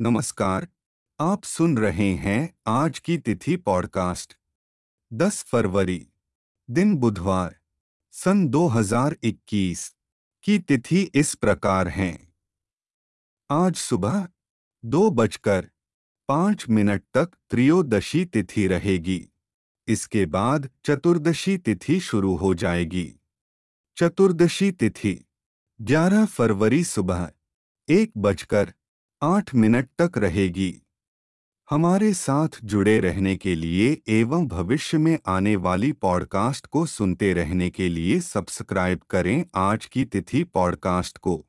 नमस्कार, आप सुन रहे हैं आज की तिथि पॉडकास्ट। 10 फरवरी, दिन बुधवार, सन 2021 की तिथि इस प्रकार है। आज सुबह दो बजकर पाँच मिनट तक त्रयोदशी तिथि रहेगी। इसके बाद चतुर्दशी तिथि शुरू हो जाएगी। चतुर्दशी तिथि 11 फरवरी सुबह एक बजकर आठ मिनट तक रहेगी। हमारे साथ जुड़े रहने के लिए एवं भविष्य में आने वाली पॉडकास्ट को सुनते रहने के लिए सब्सक्राइब करें आज की तिथि पॉडकास्ट को।